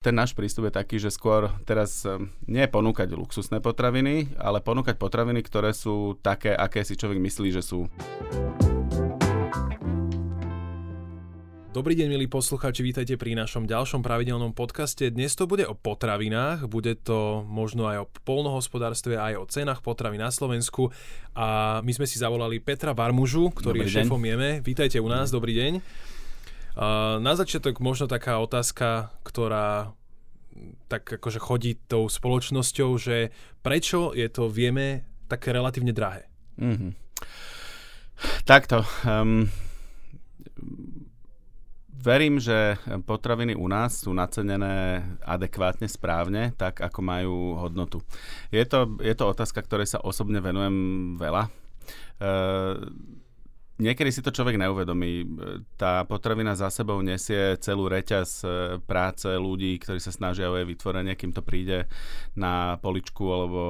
Ten náš prístup je taký, že skôr teraz eh, nie ponúkať luxusné potraviny, ale ponúkať potraviny, ktoré sú také, aké si človek myslí, že sú. Dobrý deň, milí poslucháči, vítajte pri našom ďalšom pravidelnom podcaste. Dnes to bude o potravinách, bude to možno aj o polnohospodárstve, aj o cenách potravín na Slovensku. A my sme si zavolali Petra Varmužu, ktorý dobrý je šéfom Jeme. Vítajte u nás, dobrý deň. Na začiatok možno taká otázka, ktorá tak akože chodí tou spoločnosťou, že prečo je to, vieme, také relatívne drahé? Mm-hmm. Takto. Um, verím, že potraviny u nás sú nacenené adekvátne, správne, tak ako majú hodnotu. Je to, je to otázka, ktorej sa osobne venujem veľa. Uh, niekedy si to človek neuvedomí. Tá potravina za sebou nesie celú reťaz e, práce ľudí, ktorí sa snažia o jej vytvorenie, kým to príde na poličku alebo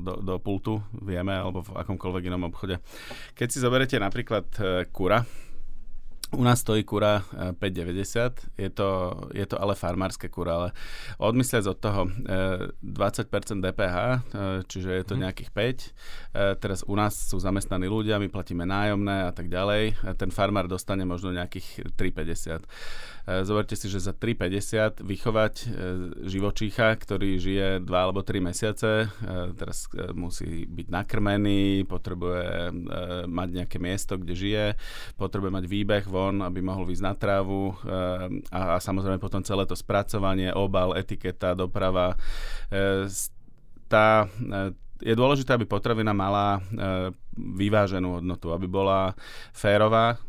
do, do pultu, vieme, alebo v akomkoľvek inom obchode. Keď si zoberete napríklad e, kura, u nás stojí kura 5,90, eh, je to, je to ale farmárske kura, ale odmysliac od toho 20% DPH, čiže je to mm. nejakých 5, eh, teraz u nás sú zamestnaní ľudia, my platíme nájomné a tak ďalej, ten farmár dostane možno nejakých 3,50. Eh, zoberte si, že za 3,50 vychovať živočícha, ktorý žije 2 alebo 3 mesiace, teraz musí byť nakrmený, potrebuje mať nejaké miesto, kde žije, potrebuje mať výbeh vo von, aby mohol ísť na trávu eh, a, a samozrejme potom celé to spracovanie, obal, etiketa, doprava. Eh, tá, eh, je dôležité, aby potravina mala vyváženú hodnotu, aby bola férová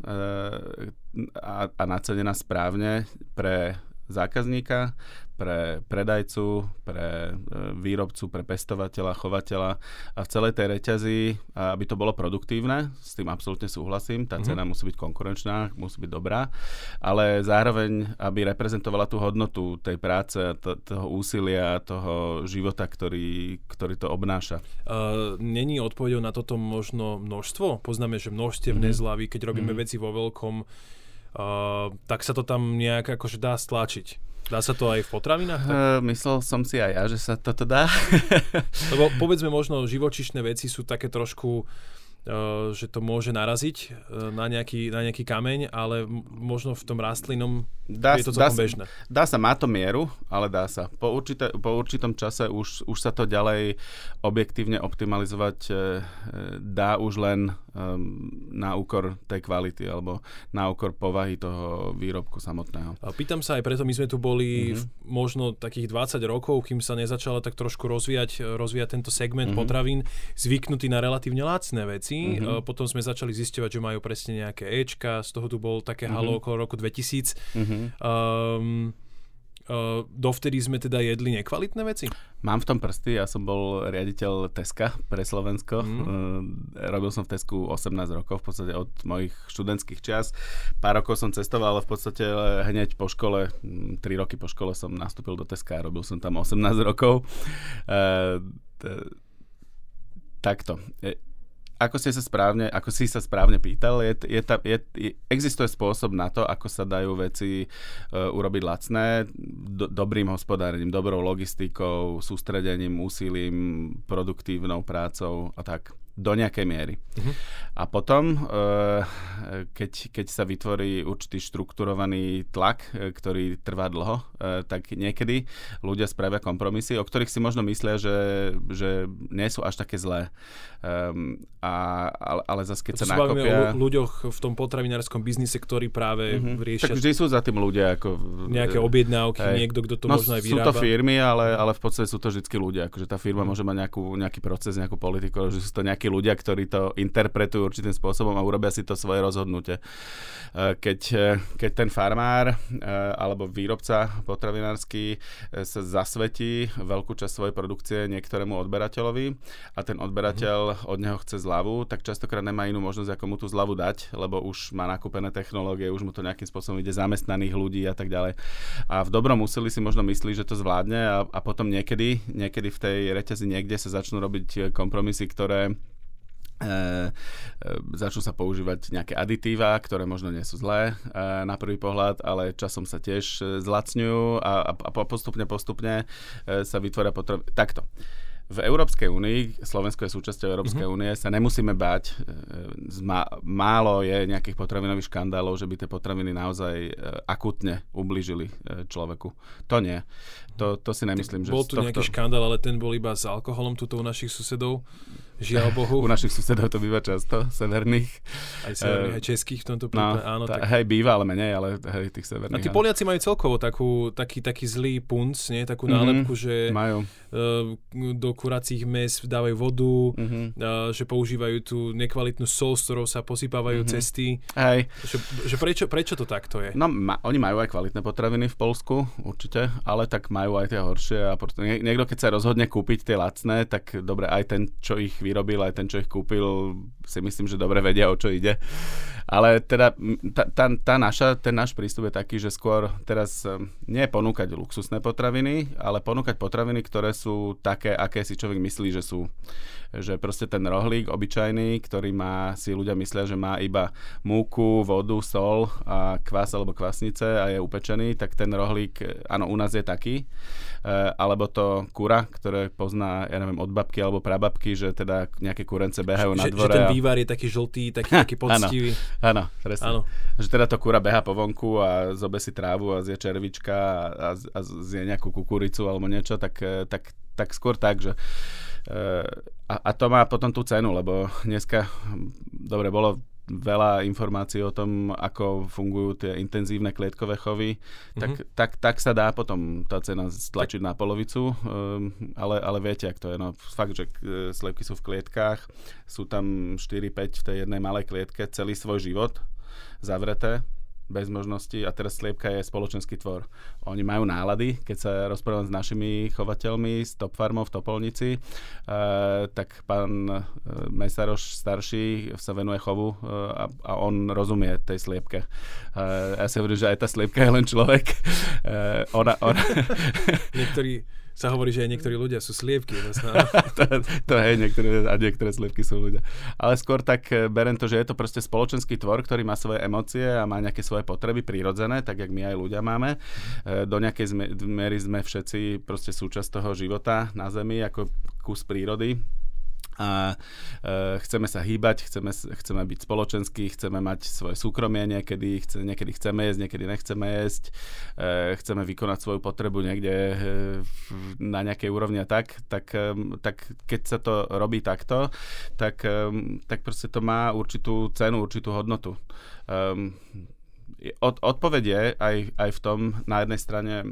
a, a nacenená správne pre zákazníka, pre predajcu, pre e, výrobcu, pre pestovateľa, chovateľa a v celej tej reťazi, aby to bolo produktívne, s tým absolútne súhlasím, tá mhm. cena mm-hmm. musí byť konkurenčná, musí byť dobrá, ale zároveň, aby reprezentovala tú hodnotu tej práce, to, toho úsilia, toho života, ktorý, ktorý to obnáša. Uh, není odpovedou na toto možno množstvo? Poznáme, že množstevné mm-hmm. zľavy, keď robíme mm-hmm. veci vo veľkom, uh, tak sa to tam nejak akože dá stlačiť. Dá sa to aj v potravinách? Tak? Uh, myslel som si aj ja, že sa toto dá. Lebo povedzme možno živočišné veci sú také trošku Uh, že to môže naraziť uh, na nejaký, na nejaký kameň, ale možno v tom rastlinom dá, je to celkom dá, bežné. Dá sa, má to mieru, ale dá sa. Po, určité, po určitom čase už, už sa to ďalej objektívne optimalizovať dá už len na úkor tej kvality alebo na úkor povahy toho výrobku samotného. A pýtam sa aj preto, my sme tu boli mm-hmm. možno takých 20 rokov, kým sa nezačala tak trošku rozvíjať, rozvíjať tento segment mm-hmm. potravín, zvyknutý na relatívne lacné veci veci. Mm-hmm. Potom sme začali zisťovať, že majú presne nejaké Ečka, z toho tu bol také mm-hmm. halo okolo roku 2000. Mm-hmm. Um, Uh, dovtedy sme teda jedli nekvalitné veci? Mám v tom prsty, ja som bol riaditeľ Teska pre Slovensko. Mm. Uh, robil som v Tesku 18 rokov, v podstate od mojich študentských čias. Pár rokov som cestoval, ale v podstate hneď po škole, 3 roky po škole som nastúpil do Teska a robil som tam 18 rokov. Uh, t- takto ako, ste sa správne, ako si sa správne pýtal, je, je, ta, je, je, existuje spôsob na to, ako sa dajú veci uh, urobiť lacné, do, dobrým hospodárením, dobrou logistikou, sústredením, úsilím, produktívnou prácou a tak do nejakej miery. Uh-huh. A potom, eh, keď, keď sa vytvorí určitý štrukturovaný tlak, eh, ktorý trvá dlho, eh, tak niekedy ľudia spravia kompromisy, o ktorých si možno myslia, že, že nie sú až také zlé. Um, a, ale, ale zase keď to sa nakopia... o ľuďoch v tom potravinárskom biznise, ktorí práve uh-huh. riešia... Tak vždy sú za tým ľudia. Ako, nejaké objednávky, hej. niekto, kto to no, možno aj vyrába. sú to firmy, ale, ale v podstate sú to vždy ľudia. Akože tá firma uh-huh. môže mať nejakú, nejaký proces, nejakú politiku, že sú to nejaké takí ľudia, ktorí to interpretujú určitým spôsobom a urobia si to svoje rozhodnutie. E, keď, e, keď ten farmár e, alebo výrobca potravinársky sa zasvetí veľkú časť svojej produkcie niektorému odberateľovi a ten odberateľ od neho chce zľavu, tak častokrát nemá inú možnosť, ako mu tú zľavu dať, lebo už má nakúpené technológie, už mu to nejakým spôsobom ide zamestnaných ľudí a tak ďalej. A v dobrom úsilí si možno myslí, že to zvládne a, a potom niekedy, niekedy v tej reťazi niekde sa začnú robiť kompromisy, ktoré začnú sa používať nejaké aditíva, ktoré možno nie sú zlé e, na prvý pohľad, ale časom sa tiež zlacňujú a, a postupne, postupne sa vytvoria potraviny. Takto v Európskej únii, Slovensko je súčasťou Európskej mm-hmm. únie, sa nemusíme báť. Má, málo je nejakých potravinových škandálov, že by tie potraviny naozaj akutne ubližili človeku. To nie. To, to si nemyslím, že... Bol tu tohto... nejaký škandál, ale ten bol iba s alkoholom tuto u našich susedov. Žiaľ Bohu. U našich susedov to býva často, severných. Aj severných, uh, aj českých v tomto no, prípade, no, áno. Tá, tak... Hej, býva, ale menej, ale hej, tých severných. A tí Poliaci majú celkovo takú, taký, taký zlý punc, nie? takú mm-hmm, nálepku, že majú. Uh, do kuracích mes dávajú vodu, mm-hmm. uh, že používajú tú nekvalitnú sol, s ktorou sa posypávajú mm-hmm. cesty. Hej. Že, že prečo, prečo to takto je? No, ma, oni majú aj kvalitné potraviny v Polsku, určite, ale tak majú aj tie horšie. A nie, niekto, keď sa rozhodne kúpiť tie lacné, tak dobre, aj ten, čo ich vyrobil, aj ten, čo ich kúpil, si myslím, že dobre vedia, o čo ide. Ale teda tá, tá, tá naša, ten náš prístup je taký, že skôr teraz um, nie ponúkať luxusné potraviny, ale ponúkať potraviny, ktoré sú také, aké si človek myslí, že sú že proste ten rohlík obyčajný, ktorý má, si ľudia myslia, že má iba múku, vodu, sol a kvás alebo kvasnice a je upečený, tak ten rohlík, áno, u nás je taký. E, alebo to kura, ktoré pozná, ja neviem, od babky alebo prababky, že teda nejaké kurence behajú že, na dvore. Že ten vývar je taký žltý, taký, taký poctivý. áno, áno, presne. Áno. Že teda to kura beha po vonku a zobe si trávu a zje červička a, a, a zje nejakú kukuricu alebo niečo, tak, e, tak, tak skôr tak, že a, a to má potom tú cenu, lebo dneska, dobre, bolo veľa informácií o tom, ako fungujú tie intenzívne klietkové chovy, mm-hmm. tak, mhm. tak, tak sa dá potom tá cena stlačiť tak. na polovicu, um, ale, ale viete, ak to je. No, fakt, že e, slepky sú v klietkách, sú tam 4-5 v tej jednej malej klietke celý svoj život zavreté, bez možnosti a teraz sliepka je spoločenský tvor. Oni majú nálady, keď sa rozprávam s našimi chovateľmi z Top Farmov v Topolnici, e, tak pán e, Mesaroš starší sa venuje chovu e, a, a on rozumie tej sliepke. E, ja si hovorím, že aj tá sliepka je len človek. E, ona, ona... Niektorí sa hovorí, že aj niektorí ľudia sú sliepky. to, to hej, niektoré, a niektoré sliepky sú ľudia. Ale skôr tak eh, berem to, že je to proste spoločenský tvor, ktorý má svoje emócie a má nejaké svoje potreby prírodzené, tak jak my aj ľudia máme. Eh, do nejakej miery sme všetci proste súčasť toho života na Zemi ako kus prírody a e, chceme sa hýbať, chceme, chceme byť spoločenskí, chceme mať svoje súkromie niekedy, chce, niekedy chceme jesť, niekedy nechceme jesť, e, chceme vykonať svoju potrebu niekde e, na nejakej úrovni a tak, tak, e, tak keď sa to robí takto, tak, e, tak proste to má určitú cenu, určitú hodnotu. E, od, odpoveď je aj, aj v tom na jednej strane e,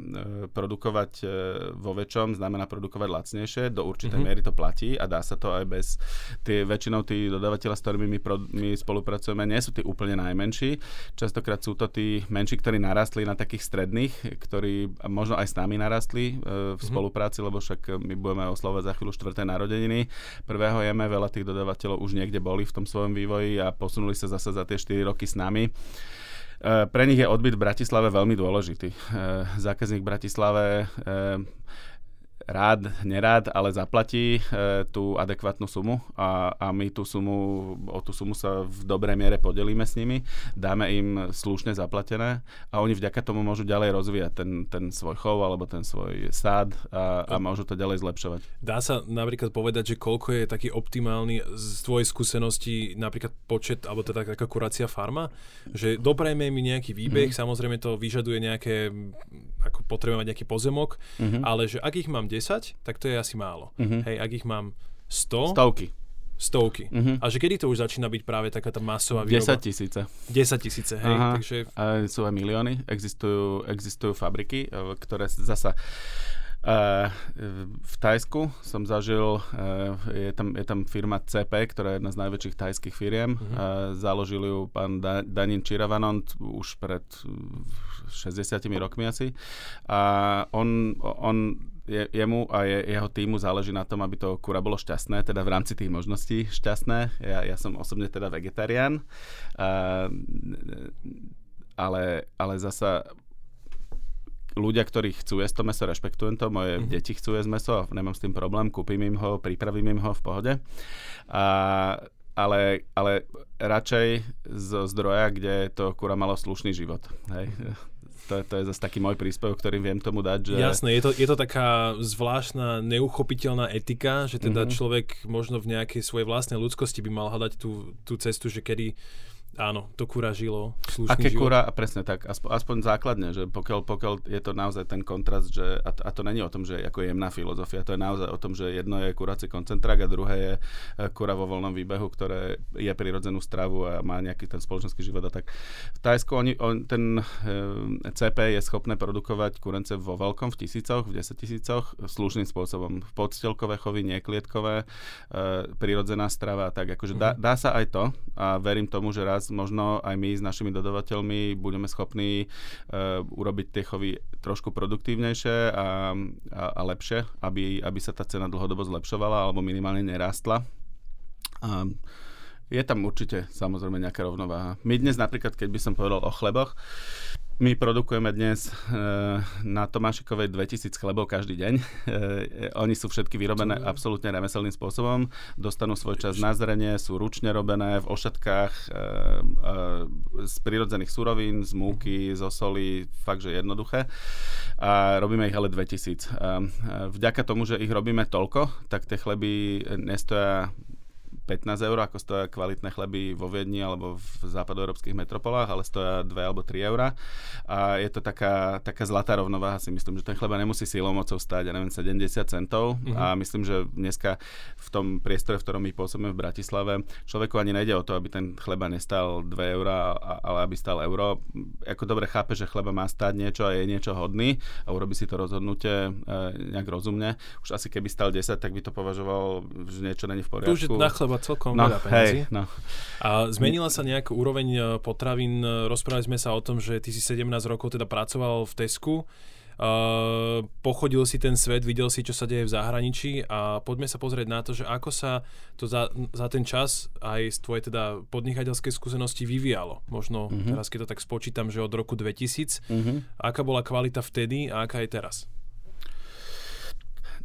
produkovať e, vo väčšom znamená produkovať lacnejšie, do určitej mm-hmm. miery to platí a dá sa to aj bez tie, väčšinou tí dodávateľa, s ktorými my, pro, my spolupracujeme, nie sú tí úplne najmenší. Častokrát sú to tí menší, ktorí narastli na takých stredných, ktorí možno aj s nami narastli e, v mm-hmm. spolupráci, lebo však my budeme oslovať za chvíľu štvrté narodeniny. Prvého jeme, veľa tých dodávateľov už niekde boli v tom svojom vývoji a posunuli sa zase za tie 4 roky s nami. Pre nich je odbyt v Bratislave veľmi dôležitý. Eh, zákazník v Bratislave eh, rád, nerád, ale zaplatí e, tú adekvátnu sumu a, a my tú sumu, o tú sumu sa v dobrej miere podelíme s nimi, dáme im slušne zaplatené a oni vďaka tomu môžu ďalej rozvíjať ten, ten svoj chov alebo ten svoj sád a, a môžu to ďalej zlepšovať. Dá sa napríklad povedať, že koľko je taký optimálny z tvojej skúsenosti napríklad počet, alebo teda taká kurácia farma, že doprajme mi nejaký výbeh, mm. samozrejme to vyžaduje nejaké, ako potrebujeme mať nejaký pozemok, mm-hmm. ale že ak ich mám 10, tak to je asi málo. Uh-huh. Hej, ak ich mám 100... Stovky. Stovky. Uh-huh. A že kedy to už začína byť práve taká tá masová výroba? 10 tisíce. 10 tisíce, hej. Aha. Takže... A sú aj milióny. Existujú, existujú fabriky, e, ktoré zasa Uh, v Tajsku som zažil, uh, je, tam, je tam firma CP, ktorá je jedna z najväčších tajských firiem. Uh-huh. Uh, založil ju pán da- Danin Čiravanont už pred 60 rokmi asi. A on, on je, jemu a je, jeho týmu záleží na tom, aby to kura bolo šťastné, teda v rámci tých možností šťastné. Ja, ja som osobne teda vegetarián, uh, ale, ale zasa ľudia, ktorí chcú jesť to meso, rešpektujem to, moje mm-hmm. deti chcú jesť meso, nemám s tým problém, kúpim im ho, pripravím im ho v pohode. A ale, ale radšej zo zdroja, kde to kura malo slušný život. Hej. To, to je zase taký môj príspevok, ktorý viem tomu dať. Že... Jasné, je to, je to taká zvláštna, neuchopiteľná etika, že teda mm-hmm. človek možno v nejakej svojej vlastnej ľudskosti by mal hľadať tú, tú cestu, že kedy Áno, to kura žilo. Aké život. kura, presne tak, aspoň, aspoň základne, že pokiaľ, pokiaľ je to naozaj ten kontrast, že, a, to, a to není o tom, že ako jemná filozofia, to je naozaj o tom, že jedno je kurací koncentrák a druhé je e, kura vo voľnom výbehu, ktoré je prirodzenú stravu a má nejaký ten spoločenský život a tak. V Tajsku oni, on, ten e, CP je schopné produkovať kurence vo veľkom, v tisícoch, v 10 tisícoch, slušným spôsobom. Podstelkové chovy, nieklietkové, e, prirodzená strava a tak. Akože dá, mhm. dá sa aj to a verím tomu, že raz raz možno aj my s našimi dodavateľmi budeme schopní uh, urobiť tie chovy trošku produktívnejšie a, a, a lepšie, aby, aby sa tá cena dlhodobo zlepšovala alebo minimálne nerástla. A je tam určite samozrejme nejaká rovnováha. My dnes napríklad, keď by som povedal o chleboch, my produkujeme dnes e, na Tomášikovej 2000 chlebov každý deň. E, oni sú všetky vyrobené absolútne remeselným spôsobom. Dostanú svoj čas na zrenie, sú ručne robené v ošatkách e, z prírodzených surovín, z múky, z osoli, fakt, že jednoduché. A robíme ich ale 2000. Vďaka tomu, že ich robíme toľko, tak tie chleby nestoja 15 eur, ako stoja kvalitné chleby vo Viedni alebo v západoeurópskych metropolách, ale stoja 2 alebo 3 eurá. A je to taká, taká zlatá rovnováha, si myslím, že ten chleba nemusí silou mocou stáť, ja neviem, 70 centov. Mm-hmm. A myslím, že dneska v tom priestore, v ktorom my pôsobíme v Bratislave, človeku ani nejde o to, aby ten chleba nestal 2 eurá, ale aby stal euro. Ako dobre chápe, že chleba má stáť niečo a je niečo hodný a urobí si to rozhodnutie e, nejak rozumne. Už asi keby stal 10, tak by to považoval, že niečo není v poriadku. Tu už na chleba celkom no, veľa peniazí. Hej, no. A zmenila sa nejaká úroveň e, potravín? Rozprávali sme sa o tom, že ty si 17 rokov teda pracoval v Tesku. Uh, pochodil si ten svet, videl si, čo sa deje v zahraničí a poďme sa pozrieť na to, že ako sa to za, za ten čas aj z tvojej teda podnikateľskej skúsenosti vyvíjalo. Možno uh-huh. teraz, keď to tak spočítam, že od roku 2000. Uh-huh. Mhm. Aká bola kvalita vtedy a aká je teraz?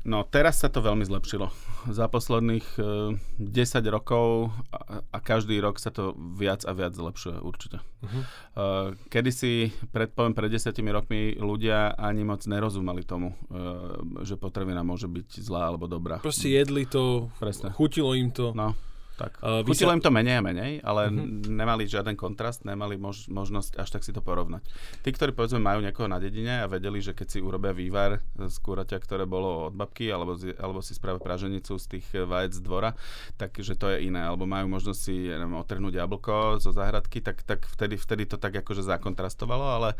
No teraz sa to veľmi zlepšilo. Za posledných eh, 10 rokov a, a každý rok sa to viac a viac zlepšuje určite. Uh-huh. Uh, kedysi, pred, poviem, pred 10 rokmi ľudia ani moc nerozumeli tomu, uh, že potravina môže byť zlá alebo dobrá. Proste jedli to, Presne. chutilo im to. No. Tak. Uh, Chutilo sa... im to menej a menej, ale uh-huh. nemali žiaden kontrast, nemali mož- možnosť až tak si to porovnať. Tí, ktorí povedzme majú niekoho na dedine a vedeli, že keď si urobia vývar z kúraťa, ktoré bolo od babky, alebo, z, alebo si spravia praženicu z tých vajec z dvora, takže to je iné. Alebo majú možnosť si neviem, otrhnúť jablko zo záhradky, tak, tak vtedy, vtedy to tak akože zakontrastovalo, ale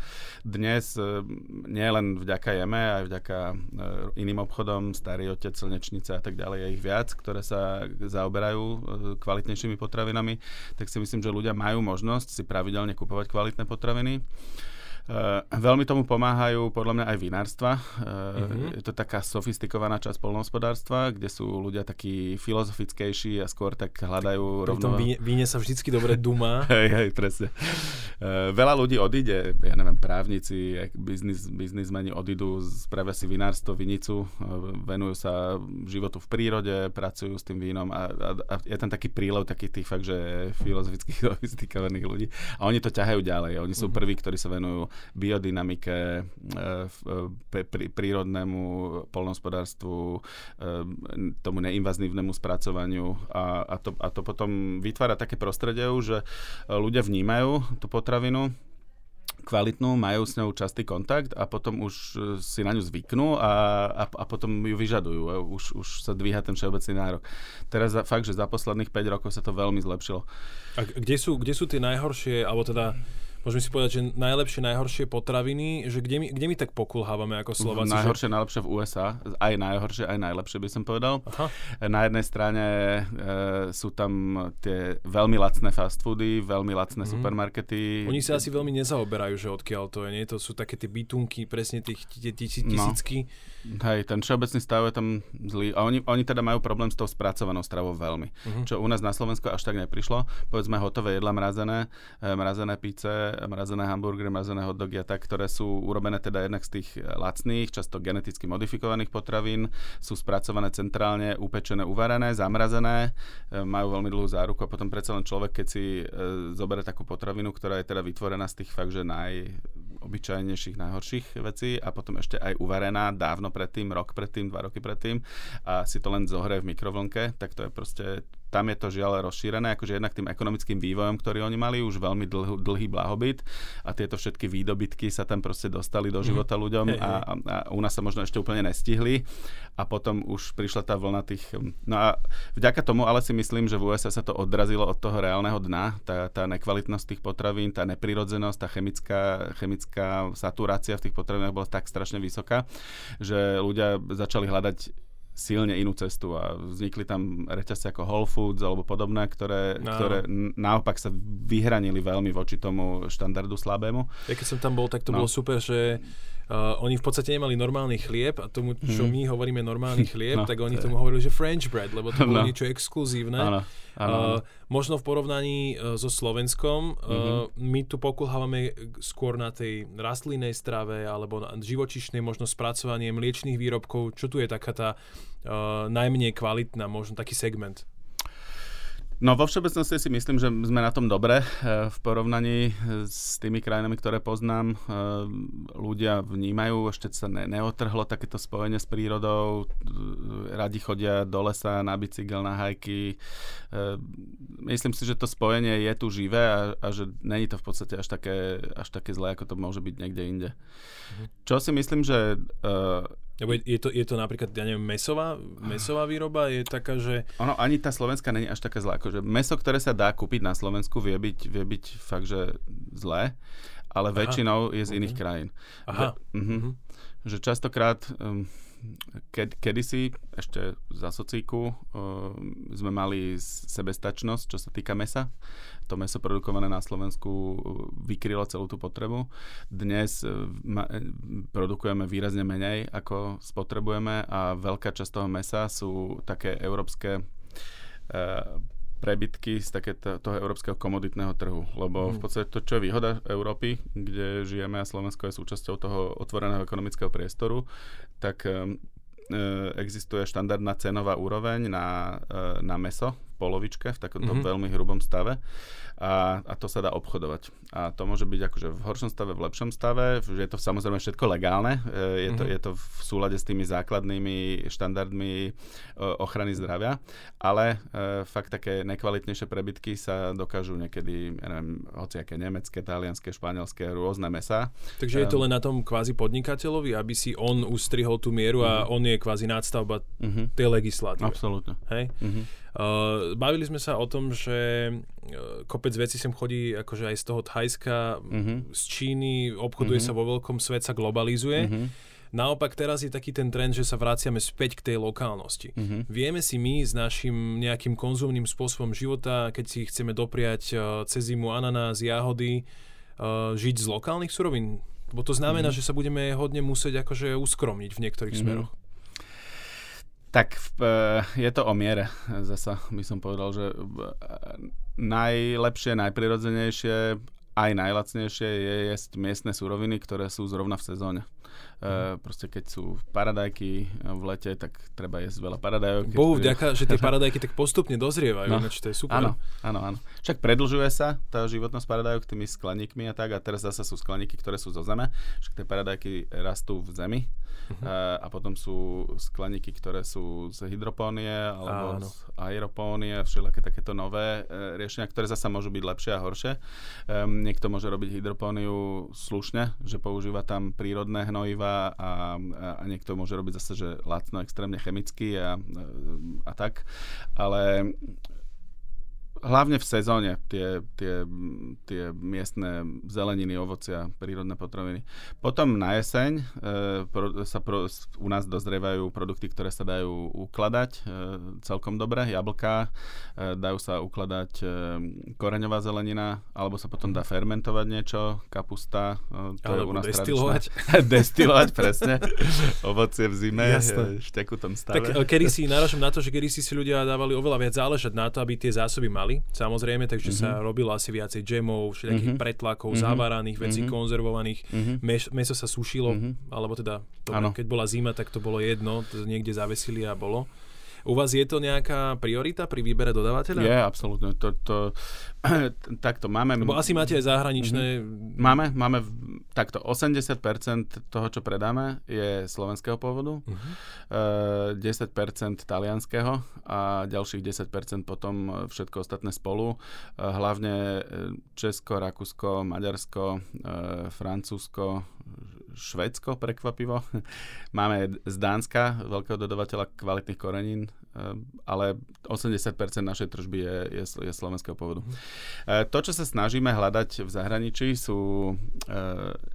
dnes e, nie len vďaka jeme, aj vďaka e, iným obchodom, starý otec, slnečnice a tak ďalej, je ich viac, ktoré sa zaoberajú e, kvalitnejšími potravinami, tak si myslím, že ľudia majú možnosť si pravidelne kupovať kvalitné potraviny. Uh, veľmi tomu pomáhajú podľa mňa aj vinárstva. Uh-huh. Je to taká sofistikovaná časť polnohospodárstva, kde sú ľudia takí filozofickejší a skôr tak hľadajú Pri rovno... tom víne, víne sa vždycky dobre dumá. hej, hej, presne. Uh, veľa ľudí odíde, ja neviem, právnici, biznis, biznismeni odídu, spravia si vinárstvo, vinicu, venujú sa životu v prírode, pracujú s tým vínom a, a, a je tam taký prílev takých tých fakt, že filozofických sofistikovaných ľudí. A oni to ťahajú ďalej. Oni sú uh-huh. prví, ktorí sa venujú biodynamike, e, prírodnému polnospodárstvu, e, tomu neinvazívnemu spracovaniu a, a, to, a to potom vytvára také prostredie, že ľudia vnímajú tú potravinu kvalitnú, majú s ňou častý kontakt a potom už si na ňu zvyknú a, a, a potom ju vyžadujú. Už, už sa dvíha ten všeobecný nárok. Teraz za, fakt, že za posledných 5 rokov sa to veľmi zlepšilo. A kde sú, kde sú tie najhoršie, alebo teda môžeme si povedať, že najlepšie, najhoršie potraviny, že kde my, kde my tak pokulhávame ako Slováci? Najhoršie, že... najlepšie v USA, aj najhoršie, aj najlepšie by som povedal. Aha. Na jednej strane e, sú tam tie veľmi lacné fast foody, veľmi lacné mm. supermarkety. Oni sa asi veľmi nezaoberajú, že odkiaľ to je, nie? To sú také tie bytunky, presne tých tisícky. No. Hej, ten všeobecný stav je tam zlý. A oni, oni teda majú problém s tou spracovanou stravou veľmi. Uh-huh. Čo u nás na Slovensku až tak neprišlo. Povedzme hotové jedla mrazené, e, mrazené píce, mrazené hamburgery, mrazené hotdogy a tak, ktoré sú urobené teda jednak z tých lacných, často geneticky modifikovaných potravín, sú spracované centrálne, upečené, uvarené, zamrazené, e, majú veľmi dlhú záruku a potom predsa len človek, keď si e, zoberie takú potravinu, ktorá je teda vytvorená z tých fakt, že naj obyčajnejších, najhorších vecí a potom ešte aj uvarená dávno predtým, rok predtým, dva roky predtým a si to len zohrie v mikrovlnke, tak to je proste tam je to žiaľ rozšírené, akože jednak tým ekonomickým vývojom, ktorý oni mali, už veľmi dlh, dlhý blahobyt a tieto všetky výdobytky sa tam proste dostali do mhm. života mm. ľuďom a, a, a u nás sa možno ešte úplne nestihli a potom už prišla tá vlna tých... No a vďaka tomu ale si myslím, že v USA sa to odrazilo od toho reálneho dna, tá, tá nekvalitnosť tých potravín, tá neprirodzenosť, tá chemická, chemická saturácia v tých potravinách bola tak strašne vysoká, že ľudia začali hľadať silne inú cestu a vznikli tam reťazce ako Whole Foods alebo podobné, ktoré, no. ktoré naopak sa vyhranili veľmi voči tomu štandardu slabému. Ja keď som tam bol, tak to no. bolo super, že Uh, oni v podstate nemali normálny chlieb a tomu, čo mm. my hovoríme normálny chlieb, no, tak oni tomu hovorili, že French bread, lebo to bolo no. niečo exkluzívne. Áno, áno. Uh, možno v porovnaní uh, so Slovenskom, uh, mm-hmm. my tu pokulhávame skôr na tej rastlinnej strave alebo na živočišnej, možno spracovanie mliečných výrobkov. Čo tu je taká tá uh, najmenej kvalitná, možno taký segment? No vo všeobecnosti si myslím, že sme na tom dobre eh, v porovnaní s tými krajinami, ktoré poznám. Eh, ľudia vnímajú, ešte sa ne, neotrhlo takéto spojenie s prírodou, radi chodia do lesa na bicykel, na hajky. Myslím si, že to spojenie je tu živé a, a že není to v podstate až také, až také zlé, ako to môže byť niekde inde. Mhm. Čo si myslím, že lebo je, je, to, je to napríklad, ja neviem, mesová, mesová výroba je taká, že... Ono, ani tá slovenská není až taká zlá. Akože meso, ktoré sa dá kúpiť na Slovensku, vie byť, vie byť fakt, že zlé, ale Aha. väčšinou je z iných uh-huh. krajín. Aha. Že, uh-huh. Uh-huh. že častokrát... Um, Ked, kedysi, ešte za socíku, uh, sme mali sebestačnosť, čo sa týka mesa to meso produkované na Slovensku uh, vykrylo celú tú potrebu. Dnes uh, ma, uh, produkujeme výrazne menej, ako spotrebujeme a veľká časť toho mesa sú také európske prebytky z také toho európskeho komoditného trhu. Lebo v mhm. podstate to, čo je výhoda Európy, kde žijeme a Slovensko je súčasťou toho otvoreného ekonomického priestoru, tak um, existuje štandardná cenová úroveň na, na meso polovičke, v takomto mm-hmm. veľmi hrubom stave a, a to sa dá obchodovať. A to môže byť akože v horšom stave, v lepšom stave, je to samozrejme všetko legálne, e, je to, mm-hmm. je to v súlade s tými základnými štandardmi e, ochrany zdravia, ale e, fakt také nekvalitnejšie prebytky sa dokážu niekedy, ja neviem, hociaké nemecké, talianské, španielské, rôzne mesa. Takže je to len na tom kvázi podnikateľovi, aby si on ustrihol tú mieru mm-hmm. a mhm. on je kvázi nadstavba mm-hmm. tej legislatívy. Absolútne. Hej? Mm-hmm. Uh, bavili sme sa o tom, že uh, kopec vecí sem chodí akože aj z toho Thajska, uh-huh. z Číny, obchoduje uh-huh. sa vo veľkom, svet sa globalizuje. Uh-huh. Naopak teraz je taký ten trend, že sa vraciame späť k tej lokálnosti. Uh-huh. Vieme si my s našim nejakým konzumným spôsobom života, keď si chceme dopriať uh, cez zimu ananás, jahody, žiť z lokálnych surovín? Bo to znamená, uh-huh. že sa budeme hodne musieť akože uskromniť v niektorých uh-huh. smeroch. Tak uh, je to o miere. Zasa by som povedal, že uh, najlepšie, najprirodzenejšie, aj najlacnejšie je jesť miestne suroviny, ktoré sú zrovna v sezóne. Uh, proste keď sú paradajky v lete, tak treba jesť veľa paradajok. Bohu vďaka, že tie paradajky tak postupne dozrievajú, no, to je super. Áno, áno, áno. Však predlžuje sa tá životnosť paradajok tými skleníkmi a tak a teraz zase sú skleníky, ktoré sú zo zeme, však tie paradajky rastú v zemi uh-huh. a, a potom sú skleníky, ktoré sú z hydropónie alebo áno. z aeropónie, všelijaké takéto nové e, riešenia, ktoré zase môžu byť lepšie a horšie. Um, niekto môže robiť hydropóniu slušne, že používa tam prírodné hnojiva a, a, a niekto môže robiť zase, že lacno, extrémne chemicky a, a tak. Ale hlavne v sezóne tie, tie, tie miestne zeleniny, ovocia, prírodné potraviny. Potom na jeseň e, pro, sa pro, u nás dozrievajú produkty, ktoré sa dajú ukladať e, celkom dobre. Jablká, e, dajú sa ukladať e, koreňová zelenina, alebo sa potom dá fermentovať niečo, kapusta, e, to alebo je u nás destilovať. destilovať, presne. Ovocie v zime, v štekutom stave. Tak e, kedy si, náražam na to, že kedy si si ľudia dávali oveľa viac záležať na to, aby tie zásoby mali mali, samozrejme, takže mm-hmm. sa robilo asi viacej džemov, všetkých mm-hmm. pretlakov, mm-hmm. zavaraných vecí, mm-hmm. konzervovaných, mm-hmm. Mes, meso sa sušilo, mm-hmm. alebo teda, to, keď bola zima, tak to bolo jedno, to niekde zavesili a bolo. U vás je to nejaká priorita pri výbere dodávateľa? Je, absolútne. To, to, takto máme... Lebo asi máte aj zahraničné... Mhm. Máme, máme takto 80% toho, čo predáme, je slovenského pôvodu, uh-huh. 10% talianského a ďalších 10% potom všetko ostatné spolu. Hlavne Česko, Rakúsko, Maďarsko, Francúzsko, Švédsko, prekvapivo. Máme z Dánska veľkého dodavateľa kvalitných korenín, eh, ale 80% našej tržby je, je, je slovenského pôvodu. Mm. To, čo sa snažíme hľadať v zahraničí, sú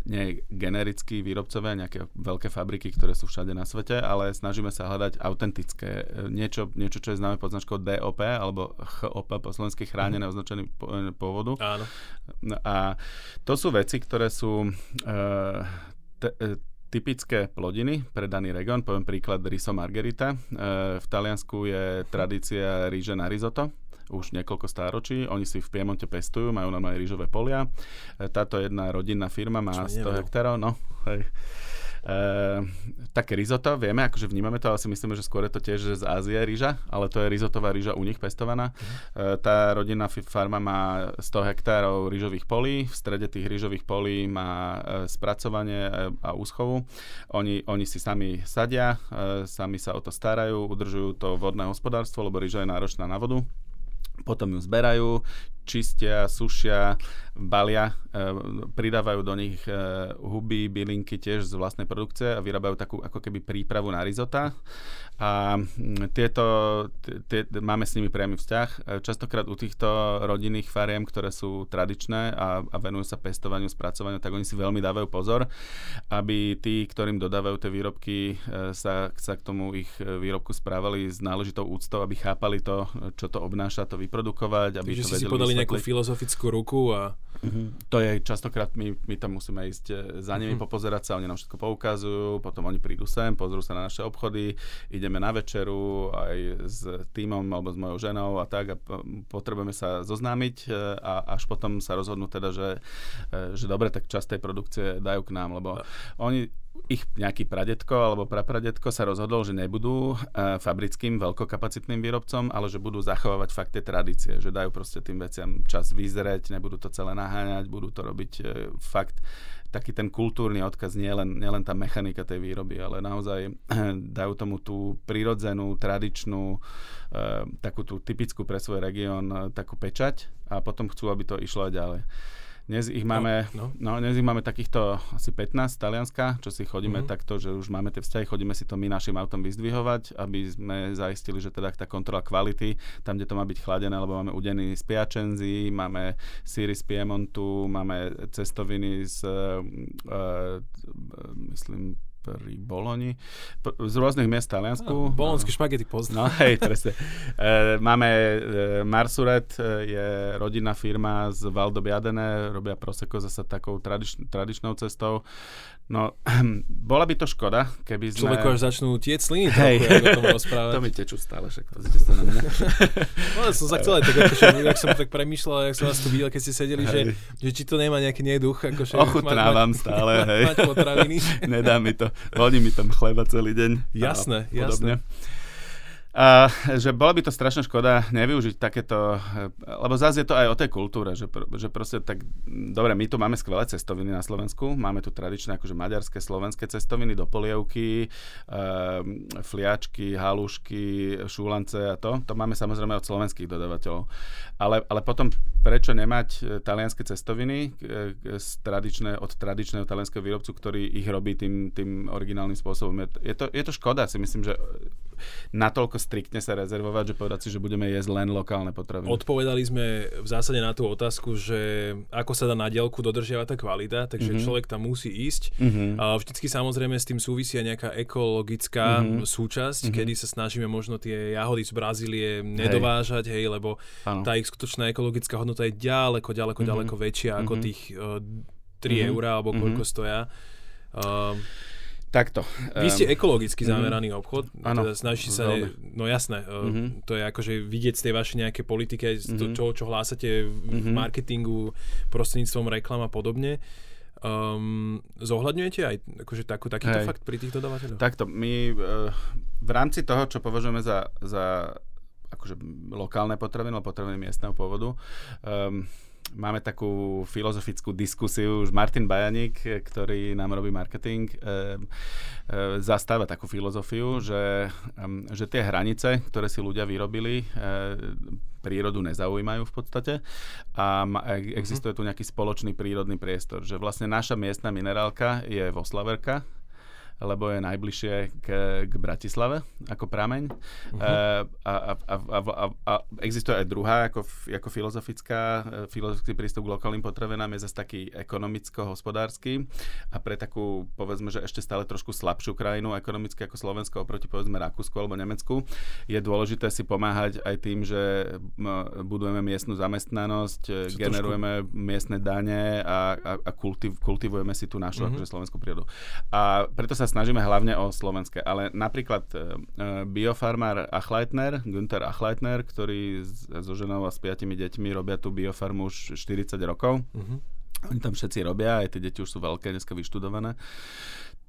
nie generickí výrobcovia, nejaké veľké fabriky, ktoré sú všade na svete, ale snažíme sa hľadať autentické, niečo, niečo čo je známe pod značkou DOP, alebo HOP, po slovensky chránené mm. označený pôvodu. Áno. No a to sú veci, ktoré sú te, typické plodiny pre daný región. Poviem príklad riso margerita. E, v Taliansku je tradícia ríže na risotto už niekoľko stáročí. Oni si v Piemonte pestujú, majú normálne rýžové polia. E, táto jedna rodinná firma má 100 hektárov. No, hej. Uh, také risotto, vieme, akože vnímame to, ale si myslíme, že skôr je to tiež z Ázie rýža, ale to je rizotová rýža u nich pestovaná. Uh, tá rodinná farma má 100 hektárov rýžových polí, v strede tých rýžových polí má uh, spracovanie a úschovu. Oni, oni si sami sadia, sami sa o to starajú, udržujú to vodné hospodárstvo, lebo rýža je náročná na vodu potom ju zberajú, čistia, sušia, balia, e, pridávajú do nich e, huby, bylinky tiež z vlastnej produkcie a vyrábajú takú ako keby prípravu na rizota. A tieto, tie, máme s nimi priamy vzťah. E, častokrát u týchto rodinných fariem, ktoré sú tradičné a, a venujú sa pestovaniu, spracovaniu, tak oni si veľmi dávajú pozor, aby tí, ktorým dodávajú tie výrobky, sa, sa k tomu ich výrobku správali s náležitou úctou, aby chápali to, čo to obnáša, to vyprodukovať, aby Takže to si podali nejakú filozofickú ruku a... Mm-hmm. To je častokrát, my, my tam musíme ísť e, za nimi, mm-hmm. popozerať sa, oni nám všetko poukazujú, potom oni prídu sem, pozrú sa na naše obchody, ideme na večeru aj s týmom alebo s mojou ženou a tak a potrebujeme sa zoznámiť e, a až potom sa rozhodnú teda, že, e, že dobre, tak časť tej produkcie dajú k nám, lebo oni ich nejaký pradetko alebo prapradetko sa rozhodol, že nebudú uh, fabrickým veľkokapacitným výrobcom, ale že budú zachovávať fakt tie tradície, že dajú proste tým veciam čas vyzrieť, nebudú to celé naháňať, budú to robiť uh, fakt taký ten kultúrny odkaz, nielen nie len tá mechanika tej výroby, ale naozaj dajú tomu tú prirodzenú, tradičnú, takú tú typickú pre svoj región, takú pečať a potom chcú, aby to išlo aj ďalej. Dnes ich máme, no, no. No, dnes ich máme takýchto asi 15 z Talianska, čo si chodíme mm-hmm. takto, že už máme tie vzťahy, chodíme si to my našim autom vyzdvihovať, aby sme zaistili, že teda tá kontrola kvality, tam, kde to má byť chladené, lebo máme udeny z Piacenzi, máme síry z Piemontu, máme cestoviny z, uh, uh, myslím, pri Boloni, z rôznych miest v Taliansku. No, bolonský no. špagety poznám. No hej, presne. E, máme e, Marsuret, e, je rodinná firma z Valdo Biadene, robia Prosecco zase takou tradič, tradičnou cestou. No, bola by to škoda, keby sme... Človeku až začnú tieť sliny hey. trochu, rozprávať. to mi tečú stále, však pozrite sa na mňa. no, som sa chcel aj tak, akože, jak som tak premýšľal, jak som vás tu videl, keď ste sedeli, že, že, či to nemá nejaký neduch. Akože, Ochutnávam mať, stále, hej. Mať potraviny. Nedá mi to. Voní mi tam chleba celý deň. Jasné, jasné. A že bola by to strašná škoda nevyužiť takéto, lebo zase je to aj o tej kultúre, že, že proste tak, dobre, my tu máme skvelé cestoviny na Slovensku, máme tu tradičné akože maďarské, slovenské cestoviny do polievky, e, fliačky, halušky, šúlance a to, to máme samozrejme od slovenských dodávateľov. Ale, ale potom prečo nemať e, talianské cestoviny e, z tradičné, od tradičného talianského výrobcu, ktorý ich robí tým, tým originálnym spôsobom. Je to, je to škoda, si myslím, že natoľko striktne sa rezervovať, že povedať si, že budeme jesť len lokálne potraviny. Odpovedali sme v zásade na tú otázku, že ako sa dá na dielku dodržiavať tá kvalita, takže mm-hmm. človek tam musí ísť. Mm-hmm. A vždycky samozrejme s tým súvisia nejaká ekologická mm-hmm. súčasť, mm-hmm. kedy sa snažíme možno tie jahody z Brazílie nedovážať, hej, hej lebo ano. tá ich skutočná ekologická hodnota je ďaleko, ďaleko, mm-hmm. ďaleko väčšia mm-hmm. ako mhm. tých uh, 3 mm-hmm. eurá alebo koľko mm-hmm. stoja. Uh, Takto. Vy ste ekologicky mhm. zameraný mm-hmm. obchod, ano, teda snaží sa, ne, no jasné, mm-hmm. to je akože vidieť z tej vašej nejaké politike, mm-hmm. to, čo, hlásate v mm-hmm. marketingu, prostredníctvom reklam a podobne. Um, zohľadňujete aj akože takú, takýto Hej. fakt pri tých dodávateľoch? Takto, my uh, v rámci toho, čo považujeme za, za akože lokálne potraviny, alebo potraviny miestneho pôvodu, um, máme takú filozofickú diskusiu, už Martin Bajaník, ktorý nám robí marketing, e, e, zastáva takú filozofiu, že, e, že tie hranice, ktoré si ľudia vyrobili, e, prírodu nezaujímajú v podstate. A ma, e, existuje tu nejaký spoločný prírodný priestor, že vlastne naša miestna minerálka je vo Slaverka, lebo je najbližšie k, k Bratislave ako prameň. Uh-huh. Uh, a, a, a, a, a existuje aj druhá ako, ako filozofická, e, filozofický prístup k lokálnym potravinám je zase taký ekonomicko-hospodársky a pre takú, povedzme, že ešte stále trošku slabšiu krajinu ekonomicky ako Slovensko oproti povedzme Rakúsku alebo Nemecku je dôležité si pomáhať aj tým, že budujeme miestnu zamestnanosť, Čo generujeme trošku... miestne dane a, a, a kultiv, kultivujeme si tú našu uh-huh. akože slovenskú prírodu. A preto sa snažíme hlavne o slovenské, ale napríklad uh, biofarmár Achleitner, Günther Achleitner, ktorý so ženou a s piatimi deťmi robia tú biofarmu už 40 rokov. Uh-huh. Oni tam všetci robia, aj tie deti už sú veľké, dneska vyštudované